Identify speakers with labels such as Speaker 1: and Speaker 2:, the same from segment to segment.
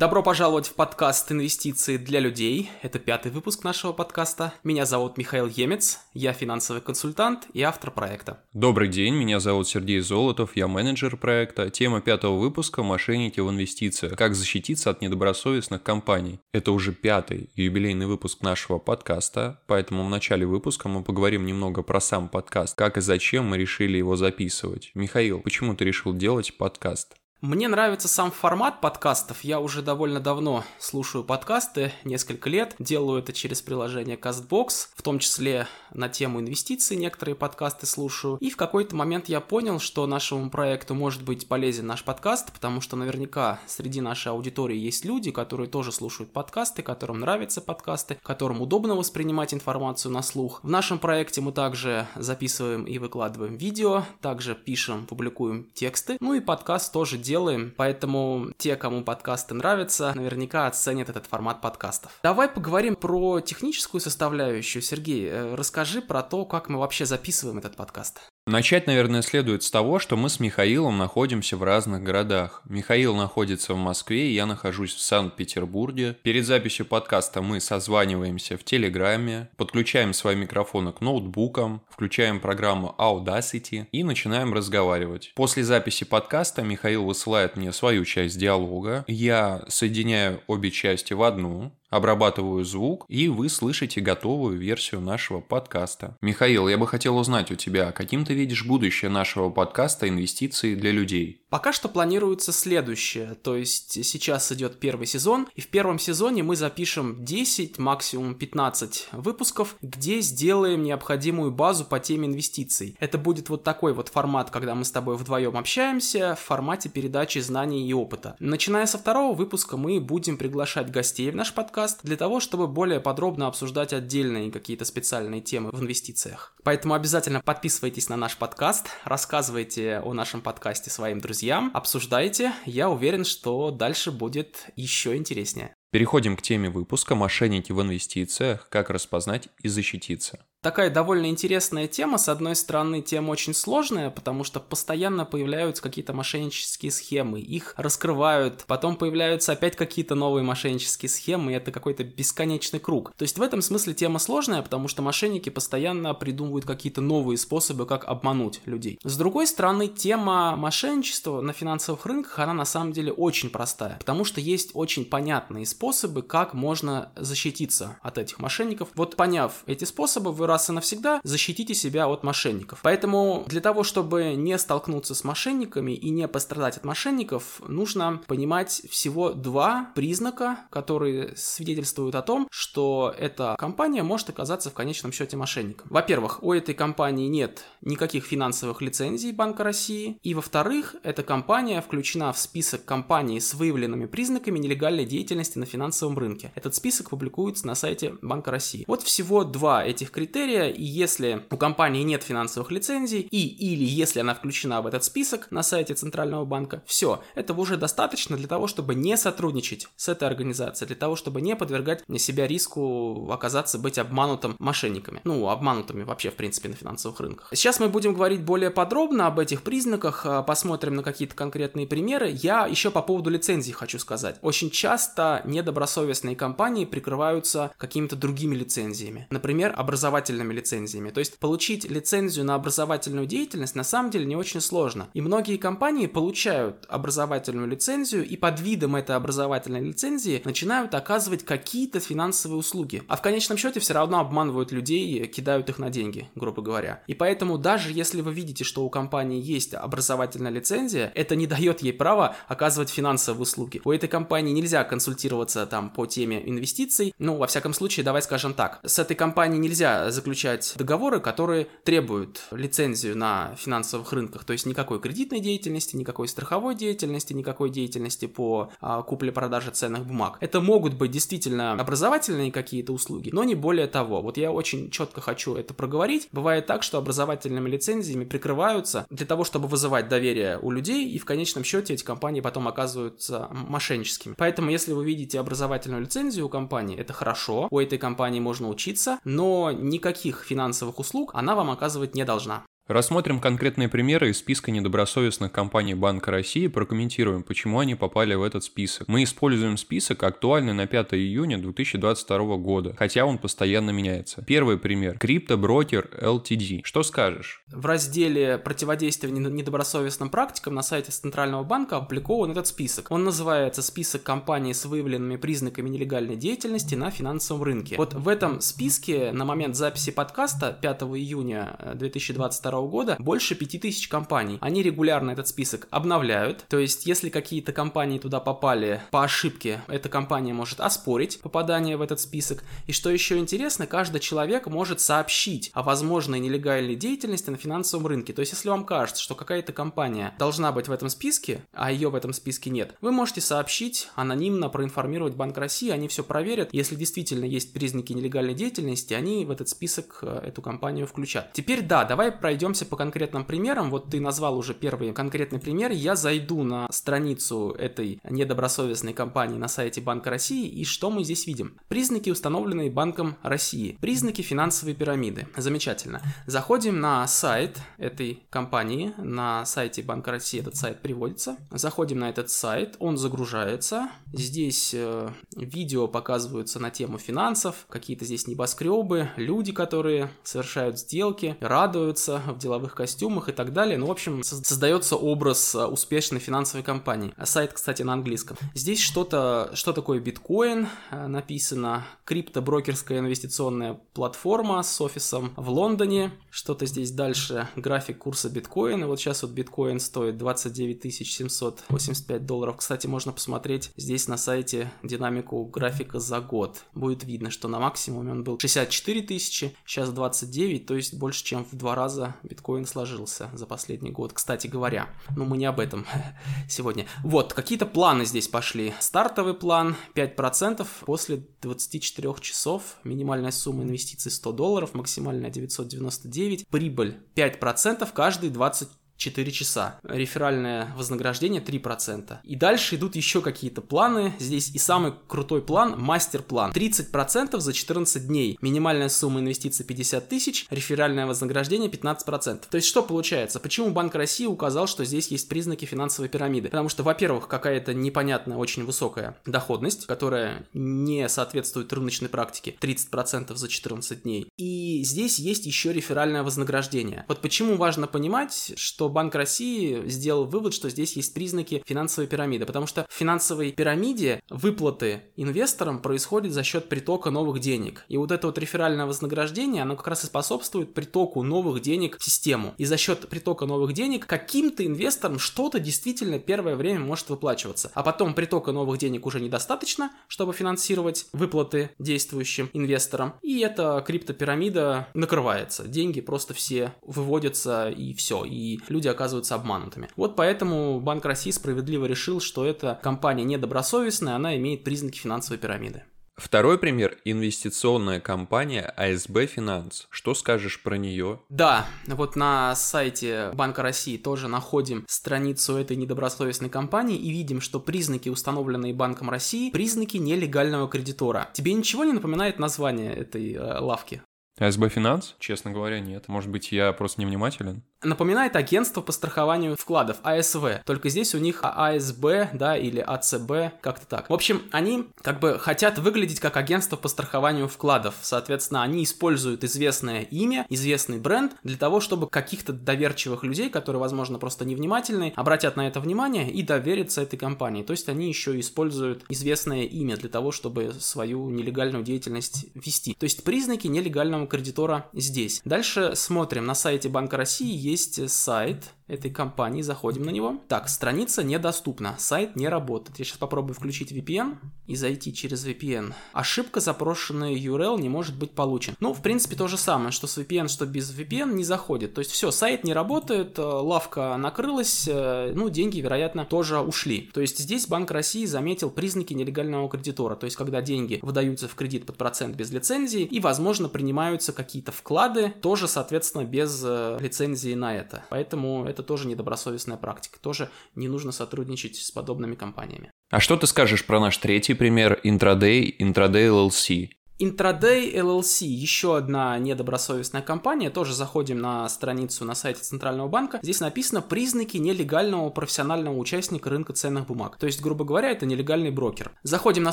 Speaker 1: Добро пожаловать в подкаст «Инвестиции для людей». Это пятый выпуск нашего подкаста. Меня зовут Михаил Емец, я финансовый консультант и автор проекта.
Speaker 2: Добрый день, меня зовут Сергей Золотов, я менеджер проекта. Тема пятого выпуска «Мошенники в инвестициях. Как защититься от недобросовестных компаний». Это уже пятый юбилейный выпуск нашего подкаста, поэтому в начале выпуска мы поговорим немного про сам подкаст, как и зачем мы решили его записывать. Михаил, почему ты решил делать подкаст?
Speaker 1: Мне нравится сам формат подкастов. Я уже довольно давно слушаю подкасты, несколько лет. Делаю это через приложение CastBox, в том числе на тему инвестиций некоторые подкасты слушаю. И в какой-то момент я понял, что нашему проекту может быть полезен наш подкаст, потому что наверняка среди нашей аудитории есть люди, которые тоже слушают подкасты, которым нравятся подкасты, которым удобно воспринимать информацию на слух. В нашем проекте мы также записываем и выкладываем видео, также пишем, публикуем тексты. Ну и подкаст тоже делаем делаем, поэтому те, кому подкасты нравятся, наверняка оценят этот формат подкастов. Давай поговорим про техническую составляющую. Сергей, э, расскажи про то, как мы вообще записываем этот подкаст.
Speaker 2: Начать, наверное, следует с того, что мы с Михаилом находимся в разных городах. Михаил находится в Москве, я нахожусь в Санкт-Петербурге. Перед записью подкаста мы созваниваемся в Телеграме, подключаем свои микрофоны к ноутбукам, включаем программу Audacity и начинаем разговаривать. После записи подкаста Михаил высылает мне свою часть диалога, я соединяю обе части в одну, обрабатываю звук, и вы слышите готовую версию нашего подкаста. Михаил, я бы хотел узнать у тебя, каким ты видишь будущее нашего подкаста «Инвестиции для людей»?
Speaker 1: Пока что планируется следующее, то есть сейчас идет первый сезон, и в первом сезоне мы запишем 10, максимум 15 выпусков, где сделаем необходимую базу по теме инвестиций. Это будет вот такой вот формат, когда мы с тобой вдвоем общаемся в формате передачи знаний и опыта. Начиная со второго выпуска мы будем приглашать гостей в наш подкаст для того, чтобы более подробно обсуждать отдельные какие-то специальные темы в инвестициях. Поэтому обязательно подписывайтесь на наш подкаст, рассказывайте о нашем подкасте своим друзьям, обсуждайте. Я уверен, что дальше будет еще интереснее.
Speaker 2: Переходим к теме выпуска «Мошенники в инвестициях. Как распознать и защититься».
Speaker 1: Такая довольно интересная тема. С одной стороны, тема очень сложная, потому что постоянно появляются какие-то мошеннические схемы, их раскрывают, потом появляются опять какие-то новые мошеннические схемы, и это какой-то бесконечный круг. То есть в этом смысле тема сложная, потому что мошенники постоянно придумывают какие-то новые способы, как обмануть людей. С другой стороны, тема мошенничества на финансовых рынках, она на самом деле очень простая, потому что есть очень понятные способы, как можно защититься от этих мошенников. Вот поняв эти способы, вы раз и навсегда защитите себя от мошенников. Поэтому для того, чтобы не столкнуться с мошенниками и не пострадать от мошенников, нужно понимать всего два признака, которые свидетельствуют о том, что эта компания может оказаться в конечном счете мошенником. Во-первых, у этой компании нет никаких финансовых лицензий Банка России, и во-вторых, эта компания включена в список компаний с выявленными признаками нелегальной деятельности на финансовом рынке. Этот список публикуется на сайте Банка России. Вот всего два этих критерия критерия, и если у компании нет финансовых лицензий, и или если она включена в этот список на сайте Центрального банка, все, этого уже достаточно для того, чтобы не сотрудничать с этой организацией, для того, чтобы не подвергать себя риску оказаться быть обманутым мошенниками. Ну, обманутыми вообще, в принципе, на финансовых рынках. Сейчас мы будем говорить более подробно об этих признаках, а, посмотрим на какие-то конкретные примеры. Я еще по поводу лицензий хочу сказать. Очень часто недобросовестные компании прикрываются какими-то другими лицензиями. Например, образовательные образовательными лицензиями. То есть получить лицензию на образовательную деятельность на самом деле не очень сложно. И многие компании получают образовательную лицензию и под видом этой образовательной лицензии начинают оказывать какие-то финансовые услуги. А в конечном счете все равно обманывают людей, кидают их на деньги, грубо говоря. И поэтому даже если вы видите, что у компании есть образовательная лицензия, это не дает ей права оказывать финансовые услуги. У этой компании нельзя консультироваться там по теме инвестиций. Ну, во всяком случае, давай скажем так. С этой компанией нельзя заключать договоры, которые требуют лицензию на финансовых рынках, то есть никакой кредитной деятельности, никакой страховой деятельности, никакой деятельности по а, купле-продаже ценных бумаг. Это могут быть действительно образовательные какие-то услуги, но не более того. Вот я очень четко хочу это проговорить. Бывает так, что образовательными лицензиями прикрываются для того, чтобы вызывать доверие у людей, и в конечном счете эти компании потом оказываются мошенническими. Поэтому, если вы видите образовательную лицензию у компании, это хорошо, у этой компании можно учиться, но никаких никаких финансовых услуг она вам оказывать не должна.
Speaker 2: Рассмотрим конкретные примеры из списка недобросовестных компаний Банка России и прокомментируем, почему они попали в этот список. Мы используем список, актуальный на 5 июня 2022 года, хотя он постоянно меняется. Первый пример. Криптоброкер LTD. Что скажешь?
Speaker 1: В разделе противодействия недобросовестным практикам на сайте Центрального банка опубликован этот список. Он называется «Список компаний с выявленными признаками нелегальной деятельности на финансовом рынке». Вот в этом списке на момент записи подкаста 5 июня 2022 года больше 5000 компаний. Они регулярно этот список обновляют, то есть если какие-то компании туда попали по ошибке, эта компания может оспорить попадание в этот список. И что еще интересно, каждый человек может сообщить о возможной нелегальной деятельности на финансовом рынке. То есть если вам кажется, что какая-то компания должна быть в этом списке, а ее в этом списке нет, вы можете сообщить анонимно, проинформировать Банк России, они все проверят. Если действительно есть признаки нелегальной деятельности, они в этот список э, эту компанию включат. Теперь да, давай пройдем пройдемся по конкретным примерам. Вот ты назвал уже первый конкретный пример. Я зайду на страницу этой недобросовестной компании на сайте Банка России, и что мы здесь видим? Признаки, установленные Банком России. Признаки финансовой пирамиды. Замечательно. Заходим на сайт этой компании. На сайте Банка России этот сайт приводится. Заходим на этот сайт, он загружается. Здесь э, видео показываются на тему финансов, какие-то здесь небоскребы, люди, которые совершают сделки, радуются в деловых костюмах и так далее. Ну, в общем, создается образ а, успешной финансовой компании. А сайт, кстати, на английском. Здесь что-то, что такое биткоин а, написано, криптоброкерская инвестиционная платформа с офисом в Лондоне. Что-то здесь дальше, график курса биткоина. Вот сейчас вот биткоин стоит 29 785 долларов. Кстати, можно посмотреть здесь на сайте динамику графика за год. Будет видно, что на максимуме он был 64 тысячи, сейчас 29, то есть больше, чем в два раза биткоин сложился за последний год. Кстати говоря, ну мы не об этом сегодня. Вот, какие-то планы здесь пошли. Стартовый план 5% после 24 часов, минимальная сумма инвестиций 100 долларов, максимальная 999, прибыль 5% каждые 20 4 часа. Реферальное вознаграждение 3%. И дальше идут еще какие-то планы. Здесь и самый крутой план – мастер-план. 30% за 14 дней. Минимальная сумма инвестиций 50 тысяч, реферальное вознаграждение 15%. То есть что получается? Почему Банк России указал, что здесь есть признаки финансовой пирамиды? Потому что, во-первых, какая-то непонятная, очень высокая доходность, которая не соответствует рыночной практике. 30% за 14 дней. И здесь есть еще реферальное вознаграждение. Вот почему важно понимать, что Банк России сделал вывод, что здесь есть признаки финансовой пирамиды, потому что в финансовой пирамиде выплаты инвесторам происходят за счет притока новых денег. И вот это вот реферальное вознаграждение, оно как раз и способствует притоку новых денег в систему. И за счет притока новых денег каким-то инвесторам что-то действительно первое время может выплачиваться. А потом притока новых денег уже недостаточно, чтобы финансировать выплаты действующим инвесторам. И эта криптопирамида накрывается. Деньги просто все выводятся и все. И люди люди оказываются обманутыми. Вот поэтому Банк России справедливо решил, что эта компания недобросовестная, она имеет признаки финансовой пирамиды.
Speaker 2: Второй пример – инвестиционная компания АСБ Финанс. Что скажешь про нее?
Speaker 1: Да, вот на сайте Банка России тоже находим страницу этой недобросовестной компании и видим, что признаки, установленные Банком России, признаки нелегального кредитора. Тебе ничего не напоминает название этой э, лавки?
Speaker 2: АСБ Финанс? Честно говоря, нет. Может быть, я просто невнимателен?
Speaker 1: Напоминает агентство по страхованию вкладов, АСВ. Только здесь у них АСБ, да, или АЦБ, как-то так. В общем, они как бы хотят выглядеть как агентство по страхованию вкладов. Соответственно, они используют известное имя, известный бренд для того, чтобы каких-то доверчивых людей, которые, возможно, просто невнимательны, обратят на это внимание и доверятся этой компании. То есть они еще используют известное имя для того, чтобы свою нелегальную деятельность вести. То есть признаки нелегального кредитора здесь. Дальше смотрим. На сайте Банка России есть сайт этой компании, заходим на него. Так, страница недоступна, сайт не работает. Я сейчас попробую включить VPN и зайти через VPN. Ошибка запрошенная URL не может быть получен. Ну, в принципе, то же самое, что с VPN, что без VPN не заходит. То есть все, сайт не работает, э, лавка накрылась, э, ну, деньги, вероятно, тоже ушли. То есть здесь Банк России заметил признаки нелегального кредитора. То есть когда деньги выдаются в кредит под процент без лицензии и, возможно, принимаются какие-то вклады, тоже, соответственно, без э, лицензии на это. Поэтому это тоже недобросовестная практика. Тоже не нужно сотрудничать с подобными компаниями.
Speaker 2: А что ты скажешь про наш третий пример Intraday, Intraday LLC?
Speaker 1: Intraday LLC, еще одна недобросовестная компания, тоже заходим на страницу на сайте Центрального банка. Здесь написано признаки нелегального профессионального участника рынка ценных бумаг. То есть, грубо говоря, это нелегальный брокер. Заходим на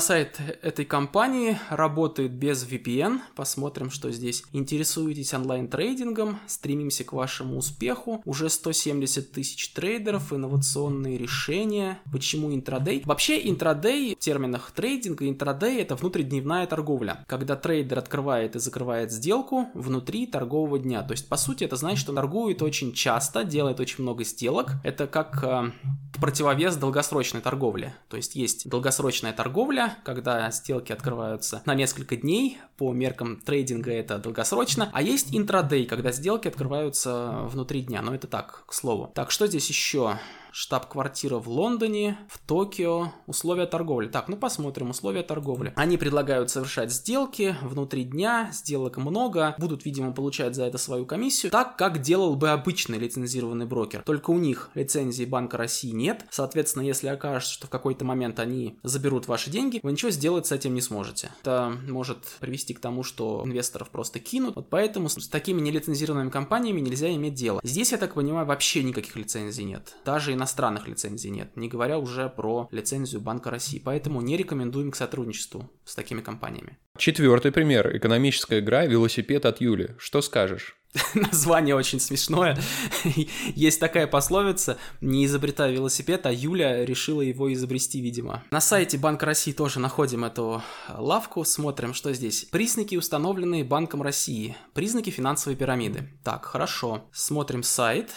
Speaker 1: сайт этой компании, работает без VPN, посмотрим, что здесь. Интересуетесь онлайн-трейдингом, стремимся к вашему успеху. Уже 170 тысяч трейдеров, инновационные решения. Почему интрадей? Вообще, интрадей в терминах трейдинга, интрадей это внутридневная торговля когда трейдер открывает и закрывает сделку внутри торгового дня. То есть, по сути, это значит, что торгует очень часто, делает очень много сделок. Это как э, противовес долгосрочной торговле. То есть, есть долгосрочная торговля, когда сделки открываются на несколько дней, по меркам трейдинга это долгосрочно, а есть интрадей, когда сделки открываются внутри дня. Но это так, к слову. Так, что здесь еще? Штаб-квартира в Лондоне, в Токио, условия торговли. Так, ну посмотрим, условия торговли. Они предлагают совершать сделки внутри дня, сделок много, будут, видимо, получать за это свою комиссию, так как делал бы обычный лицензированный брокер. Только у них лицензии Банка России нет, соответственно, если окажется, что в какой-то момент они заберут ваши деньги, вы ничего сделать с этим не сможете. Это может привести к тому, что инвесторов просто кинут, вот поэтому с такими нелицензированными компаниями нельзя иметь дело. Здесь, я так понимаю, вообще никаких лицензий нет. Даже иностранных лицензий нет, не говоря уже про лицензию Банка России. Поэтому не рекомендуем к сотрудничеству с такими компаниями.
Speaker 2: Четвертый пример. Экономическая игра «Велосипед от Юли». Что скажешь?
Speaker 1: Название очень смешное. Есть такая пословица «Не изобретай велосипед», а Юля решила его изобрести, видимо. На сайте Банка России тоже находим эту лавку, смотрим, что здесь. Признаки, установленные Банком России. Признаки финансовой пирамиды. Так, хорошо. Смотрим сайт.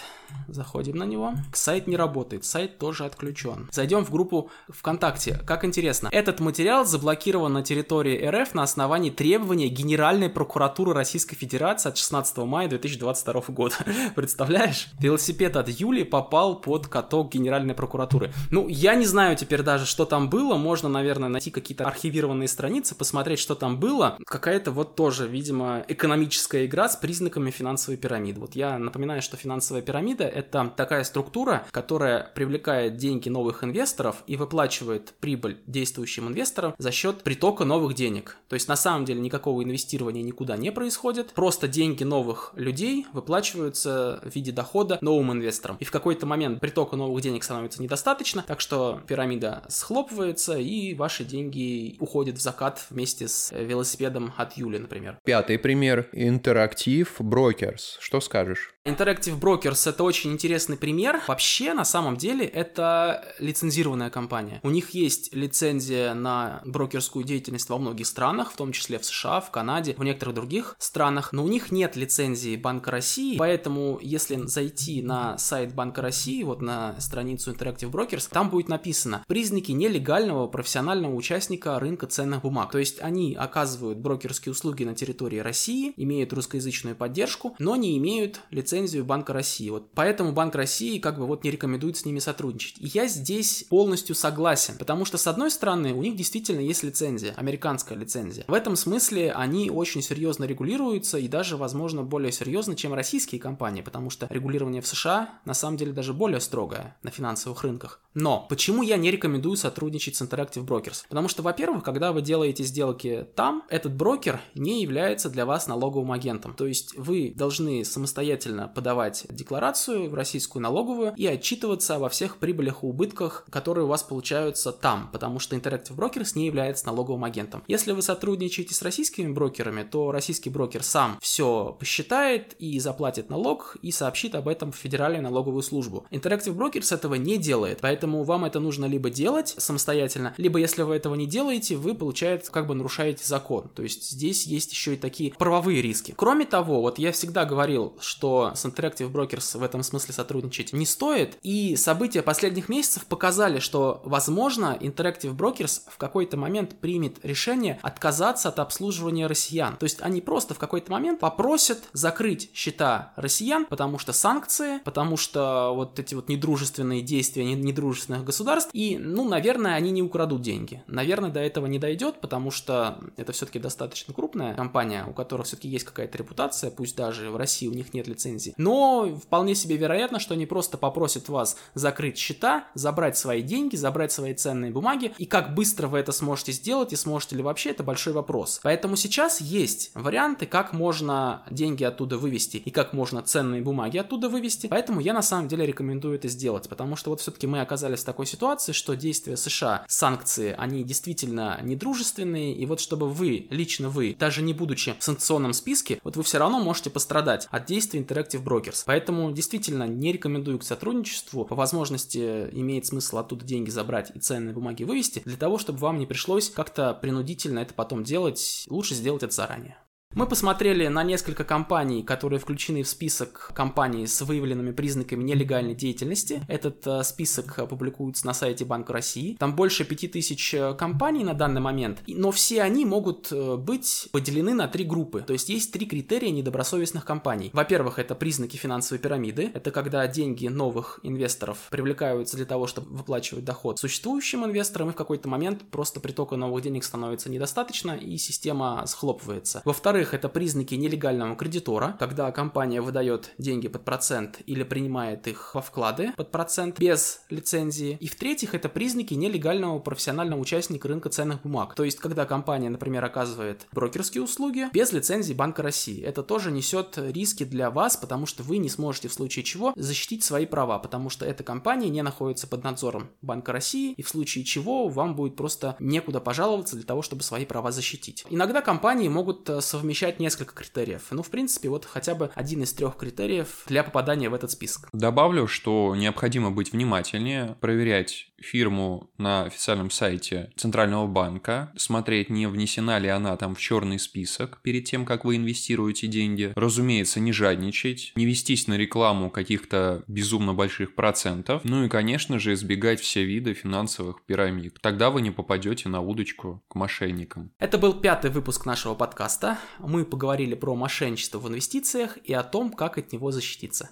Speaker 1: Заходим на него. Сайт не работает, сайт тоже отключен. Зайдем в группу ВКонтакте. Как интересно, этот материал заблокирован на территории РФ на основании требования Генеральной прокуратуры Российской Федерации от 16 мая 2022 года. Представляешь? Велосипед от Юли попал под каток Генеральной прокуратуры. Ну, я не знаю теперь даже, что там было. Можно, наверное, найти какие-то архивированные страницы, посмотреть, что там было. Какая-то вот тоже, видимо, экономическая игра с признаками финансовой пирамиды. Вот я напоминаю, что финансовая пирамида – это такая структура, которая привлекает деньги новых инвесторов и выплачивает прибыль действующим инвесторам за счет притока новых денег. То есть на самом деле никакого инвестирования никуда не происходит, просто деньги новых людей выплачиваются в виде дохода новым инвесторам. И в какой-то момент притока новых денег становится недостаточно, так что пирамида схлопывается и ваши деньги уходят в закат вместе с велосипедом от Юли, например.
Speaker 2: Пятый пример – интерактив брокерс. Что скажешь?
Speaker 1: Interactive Brokers это очень интересный пример. Вообще, на самом деле, это лицензированная компания. У них есть лицензия на брокерскую деятельность во многих странах, в том числе в США, в Канаде, в некоторых других странах, но у них нет лицензии Банка России, поэтому если зайти на сайт Банка России, вот на страницу Interactive Brokers, там будет написано признаки нелегального профессионального участника рынка ценных бумаг. То есть они оказывают брокерские услуги на территории России, имеют русскоязычную поддержку, но не имеют лицензии лицензию Банка России. Вот поэтому Банк России как бы вот не рекомендует с ними сотрудничать. И я здесь полностью согласен, потому что с одной стороны у них действительно есть лицензия, американская лицензия. В этом смысле они очень серьезно регулируются и даже, возможно, более серьезно, чем российские компании, потому что регулирование в США на самом деле даже более строгое на финансовых рынках. Но почему я не рекомендую сотрудничать с Interactive Brokers? Потому что, во-первых, когда вы делаете сделки там, этот брокер не является для вас налоговым агентом. То есть вы должны самостоятельно обязательно подавать декларацию в российскую налоговую и отчитываться обо всех прибылях и убытках, которые у вас получаются там, потому что Interactive Brokers не является налоговым агентом. Если вы сотрудничаете с российскими брокерами, то российский брокер сам все посчитает и заплатит налог и сообщит об этом в Федеральную налоговую службу. Interactive Brokers этого не делает, поэтому вам это нужно либо делать самостоятельно, либо если вы этого не делаете, вы, получается, как бы нарушаете закон. То есть здесь есть еще и такие правовые риски. Кроме того, вот я всегда говорил, что с Interactive Brokers в этом смысле сотрудничать не стоит. И события последних месяцев показали, что, возможно, Interactive Brokers в какой-то момент примет решение отказаться от обслуживания россиян. То есть они просто в какой-то момент попросят за закрыть счета россиян, потому что санкции, потому что вот эти вот недружественные действия недружественных государств, и, ну, наверное, они не украдут деньги. Наверное, до этого не дойдет, потому что это все-таки достаточно крупная компания, у которой все-таки есть какая-то репутация, пусть даже в России у них нет лицензии. Но вполне себе вероятно, что они просто попросят вас закрыть счета, забрать свои деньги, забрать свои ценные бумаги, и как быстро вы это сможете сделать и сможете ли вообще, это большой вопрос. Поэтому сейчас есть варианты, как можно деньги оттуда вывести и как можно ценные бумаги оттуда вывести. Поэтому я на самом деле рекомендую это сделать, потому что вот все-таки мы оказались в такой ситуации, что действия США, санкции, они действительно недружественные, и вот чтобы вы, лично вы, даже не будучи в санкционном списке, вот вы все равно можете пострадать от действий Interactive Brokers. Поэтому действительно не рекомендую к сотрудничеству. По возможности имеет смысл оттуда деньги забрать и ценные бумаги вывести, для того, чтобы вам не пришлось как-то принудительно это потом делать. Лучше сделать это заранее. Мы посмотрели на несколько компаний, которые включены в список компаний с выявленными признаками нелегальной деятельности. Этот э, список публикуется на сайте Банка России. Там больше 5000 э, компаний на данный момент, но все они могут э, быть поделены на три группы. То есть есть три критерия недобросовестных компаний. Во-первых, это признаки финансовой пирамиды. Это когда деньги новых инвесторов привлекаются для того, чтобы выплачивать доход существующим инвесторам, и в какой-то момент просто притока новых денег становится недостаточно, и система схлопывается. Во-вторых, во-вторых, это признаки нелегального кредитора, когда компания выдает деньги под процент или принимает их во вклады под процент без лицензии. И в-третьих, это признаки нелегального профессионального участника рынка ценных бумаг. То есть, когда компания, например, оказывает брокерские услуги без лицензии Банка России. Это тоже несет риски для вас, потому что вы не сможете в случае чего защитить свои права, потому что эта компания не находится под надзором Банка России, и в случае чего вам будет просто некуда пожаловаться для того, чтобы свои права защитить. Иногда компании могут э, совместить совмещать несколько критериев. Ну, в принципе, вот хотя бы один из трех критериев для попадания в этот список.
Speaker 2: Добавлю, что необходимо быть внимательнее, проверять фирму на официальном сайте Центрального банка, смотреть, не внесена ли она там в черный список перед тем, как вы инвестируете деньги. Разумеется, не жадничать, не вестись на рекламу каких-то безумно больших процентов. Ну и, конечно же, избегать все виды финансовых пирамид. Тогда вы не попадете на удочку к мошенникам.
Speaker 1: Это был пятый выпуск нашего подкаста. Мы поговорили про мошенничество в инвестициях и о том, как от него защититься.